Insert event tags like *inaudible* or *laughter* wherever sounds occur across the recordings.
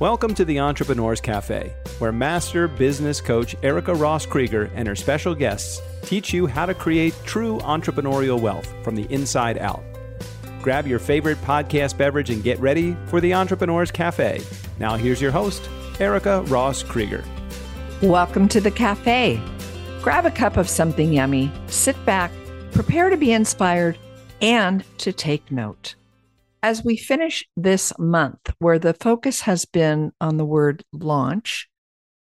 Welcome to the Entrepreneurs Cafe, where master business coach Erica Ross Krieger and her special guests teach you how to create true entrepreneurial wealth from the inside out. Grab your favorite podcast beverage and get ready for the Entrepreneurs Cafe. Now, here's your host, Erica Ross Krieger. Welcome to the cafe. Grab a cup of something yummy, sit back, prepare to be inspired, and to take note. As we finish this month, where the focus has been on the word launch,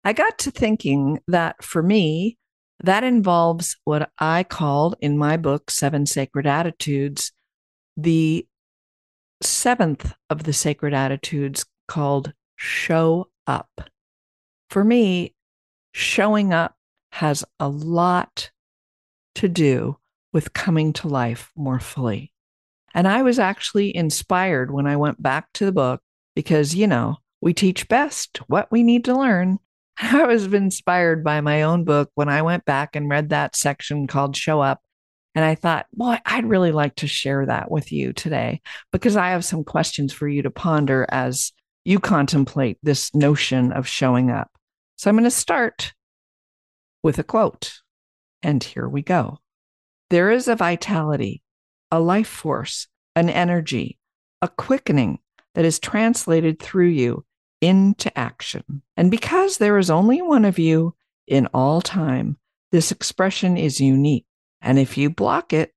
I got to thinking that for me, that involves what I called in my book, Seven Sacred Attitudes, the seventh of the sacred attitudes called show up. For me, showing up has a lot to do with coming to life more fully. And I was actually inspired when I went back to the book because, you know, we teach best what we need to learn. *laughs* I was inspired by my own book when I went back and read that section called Show Up. And I thought, boy, I'd really like to share that with you today because I have some questions for you to ponder as you contemplate this notion of showing up. So I'm going to start with a quote. And here we go. There is a vitality a life force, an energy, a quickening that is translated through you into action. And because there is only one of you in all time, this expression is unique. And if you block it,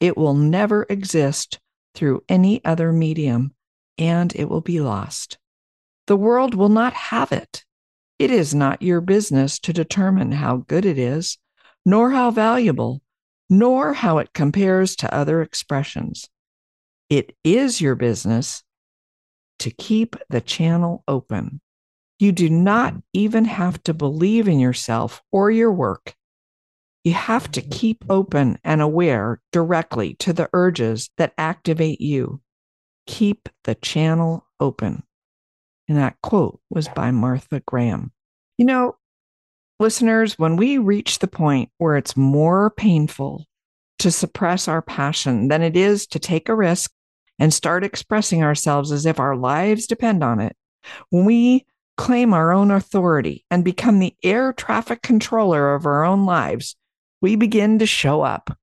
it will never exist through any other medium and it will be lost. The world will not have it. It is not your business to determine how good it is, nor how valuable, nor how it compares to other expressions. It is your business to keep the channel open. You do not even have to believe in yourself or your work. You have to keep open and aware directly to the urges that activate you. Keep the channel open. And that quote was by Martha Graham. You know, Listeners, when we reach the point where it's more painful to suppress our passion than it is to take a risk and start expressing ourselves as if our lives depend on it, when we claim our own authority and become the air traffic controller of our own lives, we begin to show up.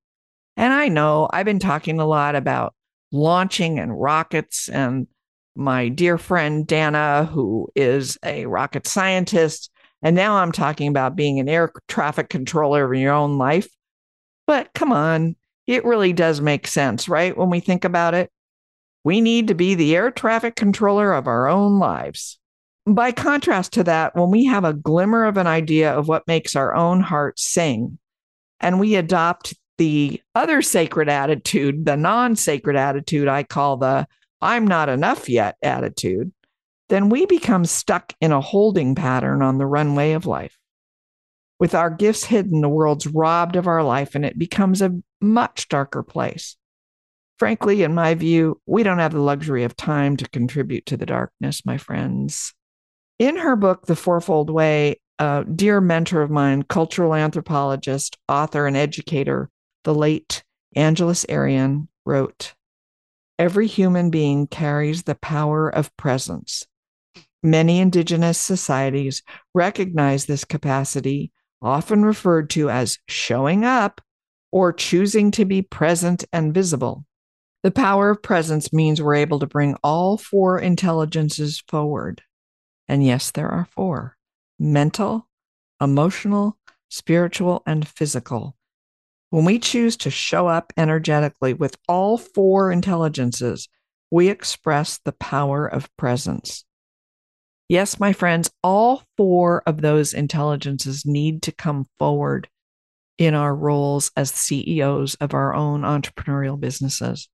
And I know I've been talking a lot about launching and rockets and my dear friend Dana, who is a rocket scientist, and now I'm talking about being an air traffic controller in your own life. But come on, it really does make sense, right? When we think about it, we need to be the air traffic controller of our own lives. By contrast to that, when we have a glimmer of an idea of what makes our own heart sing, and we adopt the other sacred attitude, the non sacred attitude I call the I'm not enough yet attitude, then we become stuck in a holding pattern on the runway of life. With our gifts hidden, the world's robbed of our life and it becomes a much darker place. Frankly, in my view, we don't have the luxury of time to contribute to the darkness, my friends. In her book, The Fourfold Way, a dear mentor of mine, cultural anthropologist, author, and educator, the late Angeles Arrien, wrote Every human being carries the power of presence. Many indigenous societies recognize this capacity, often referred to as showing up or choosing to be present and visible. The power of presence means we're able to bring all four intelligences forward. And yes, there are four mental, emotional, spiritual, and physical. When we choose to show up energetically with all four intelligences, we express the power of presence. Yes, my friends, all four of those intelligences need to come forward in our roles as CEOs of our own entrepreneurial businesses.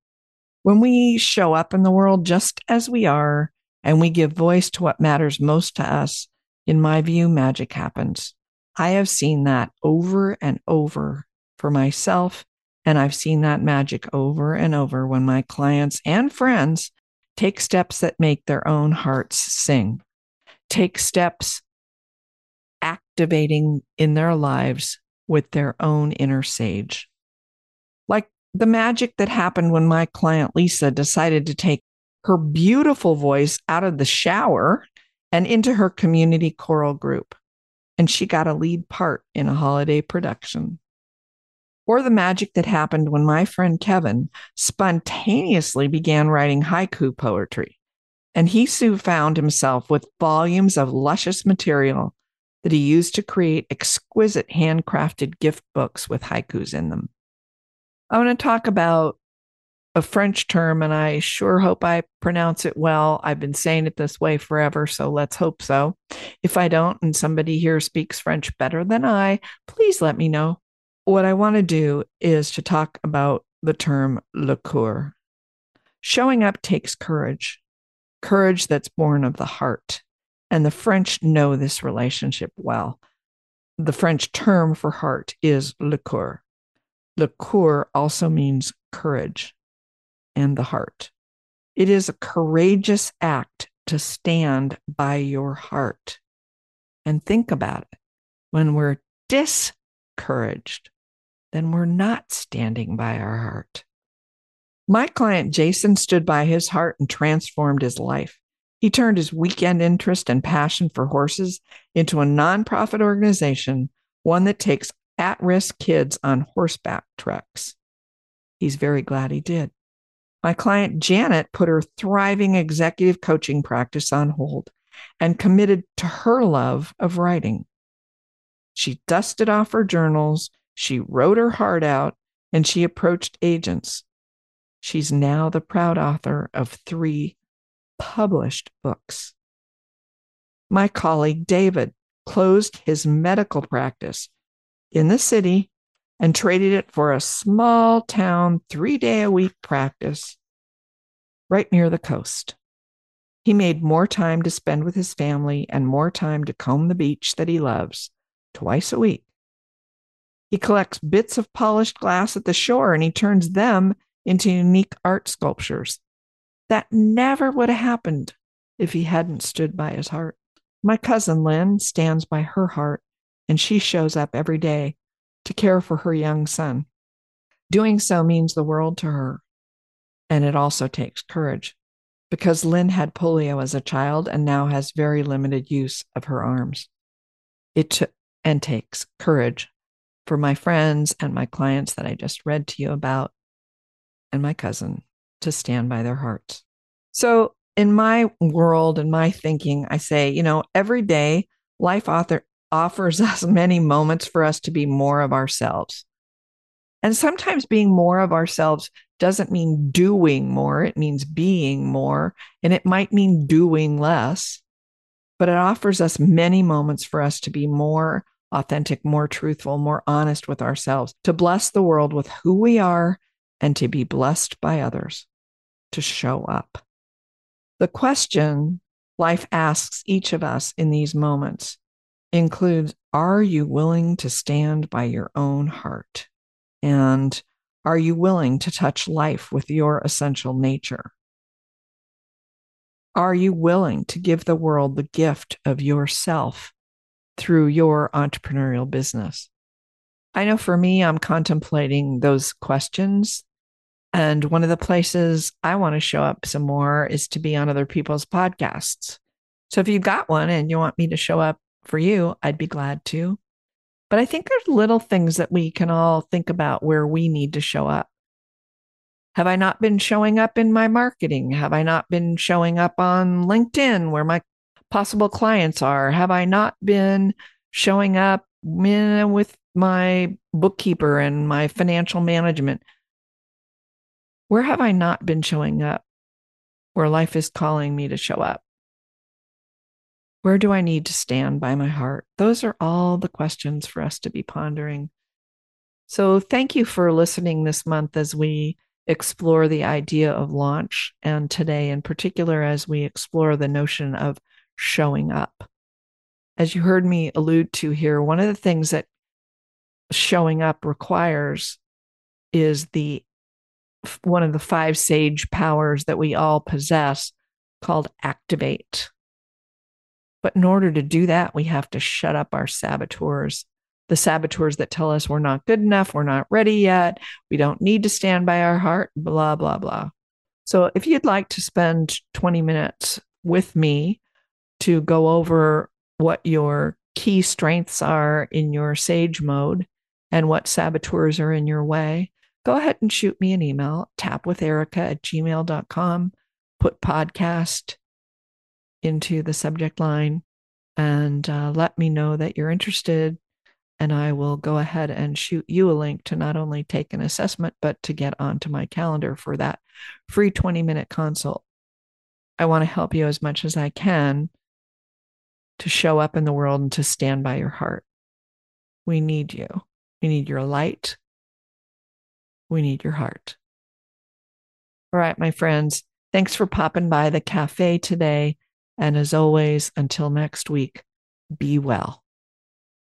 When we show up in the world just as we are and we give voice to what matters most to us, in my view, magic happens. I have seen that over and over for myself, and I've seen that magic over and over when my clients and friends take steps that make their own hearts sing take steps activating in their lives with their own inner sage. Like the magic that happened when my client Lisa decided to take her beautiful voice out of the shower and into her community choral group. And she got a lead part in a holiday production. Or the magic that happened when my friend Kevin spontaneously began writing haiku poetry. And he soon found himself with volumes of luscious material that he used to create exquisite handcrafted gift books with haikus in them. I want to talk about a French term, and I sure hope I pronounce it well. I've been saying it this way forever, so let's hope so. If I don't, and somebody here speaks French better than I, please let me know. What I want to do is to talk about the term le. Showing up takes courage, courage that's born of the heart. And the French know this relationship well. The French term for heart is le coeur. Le coeur also means courage and the heart. It is a courageous act to stand by your heart. And think about it. When we're discouraged, then we're not standing by our heart. My client Jason stood by his heart and transformed his life. He turned his weekend interest and passion for horses into a nonprofit organization, one that takes at risk kids on horseback treks. He's very glad he did. My client Janet put her thriving executive coaching practice on hold and committed to her love of writing. She dusted off her journals, she wrote her heart out, and she approached agents. She's now the proud author of three published books. My colleague David closed his medical practice in the city and traded it for a small town, three day a week practice right near the coast. He made more time to spend with his family and more time to comb the beach that he loves twice a week. He collects bits of polished glass at the shore and he turns them into unique art sculptures. That never would have happened if he hadn't stood by his heart. My cousin Lynn stands by her heart and she shows up every day to care for her young son. Doing so means the world to her. And it also takes courage because Lynn had polio as a child and now has very limited use of her arms. It took and takes courage for my friends and my clients that I just read to you about and my cousin to stand by their hearts. So, in my world and my thinking, I say, you know, every day life author offers *laughs* us many moments for us to be more of ourselves. And sometimes being more of ourselves doesn't mean doing more, it means being more. And it might mean doing less, but it offers us many moments for us to be more authentic, more truthful, more honest with ourselves, to bless the world with who we are and to be blessed by others, to show up. The question life asks each of us in these moments includes Are you willing to stand by your own heart? And are you willing to touch life with your essential nature? Are you willing to give the world the gift of yourself through your entrepreneurial business? I know for me, I'm contemplating those questions. And one of the places I want to show up some more is to be on other people's podcasts. So if you've got one and you want me to show up for you, I'd be glad to. But I think there's little things that we can all think about where we need to show up. Have I not been showing up in my marketing? Have I not been showing up on LinkedIn where my possible clients are? Have I not been showing up with my bookkeeper and my financial management? Where have I not been showing up where life is calling me to show up? Where do I need to stand by my heart? Those are all the questions for us to be pondering. So, thank you for listening this month as we explore the idea of launch, and today in particular, as we explore the notion of showing up. As you heard me allude to here, one of the things that showing up requires is the one of the five sage powers that we all possess called activate. But in order to do that, we have to shut up our saboteurs, the saboteurs that tell us we're not good enough, we're not ready yet, we don't need to stand by our heart, blah, blah, blah. So if you'd like to spend 20 minutes with me to go over what your key strengths are in your sage mode and what saboteurs are in your way, go ahead and shoot me an email, tapwitherica at gmail.com, put podcast into the subject line, and uh, let me know that you're interested. And I will go ahead and shoot you a link to not only take an assessment, but to get onto my calendar for that free 20 minute consult. I want to help you as much as I can to show up in the world and to stand by your heart. We need you. We need your light. We need your heart. All right, my friends, thanks for popping by the cafe today. And as always, until next week, be well.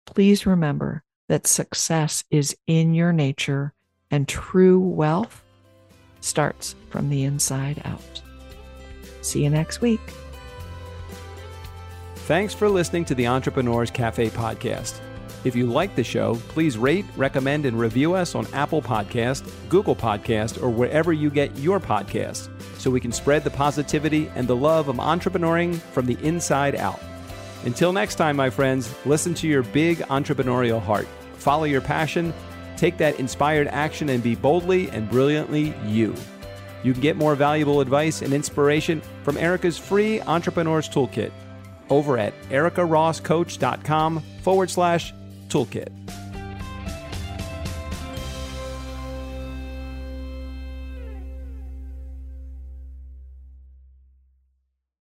Please remember that success is in your nature and true wealth starts from the inside out. See you next week. Thanks for listening to the Entrepreneurs Cafe podcast. If you like the show, please rate, recommend, and review us on Apple Podcast, Google Podcast, or wherever you get your podcasts so we can spread the positivity and the love of entrepreneuring from the inside out. Until next time, my friends, listen to your big entrepreneurial heart, follow your passion, take that inspired action, and be boldly and brilliantly you. You can get more valuable advice and inspiration from Erica's free Entrepreneurs Toolkit over at ericarosscoach.com forward slash toolkit.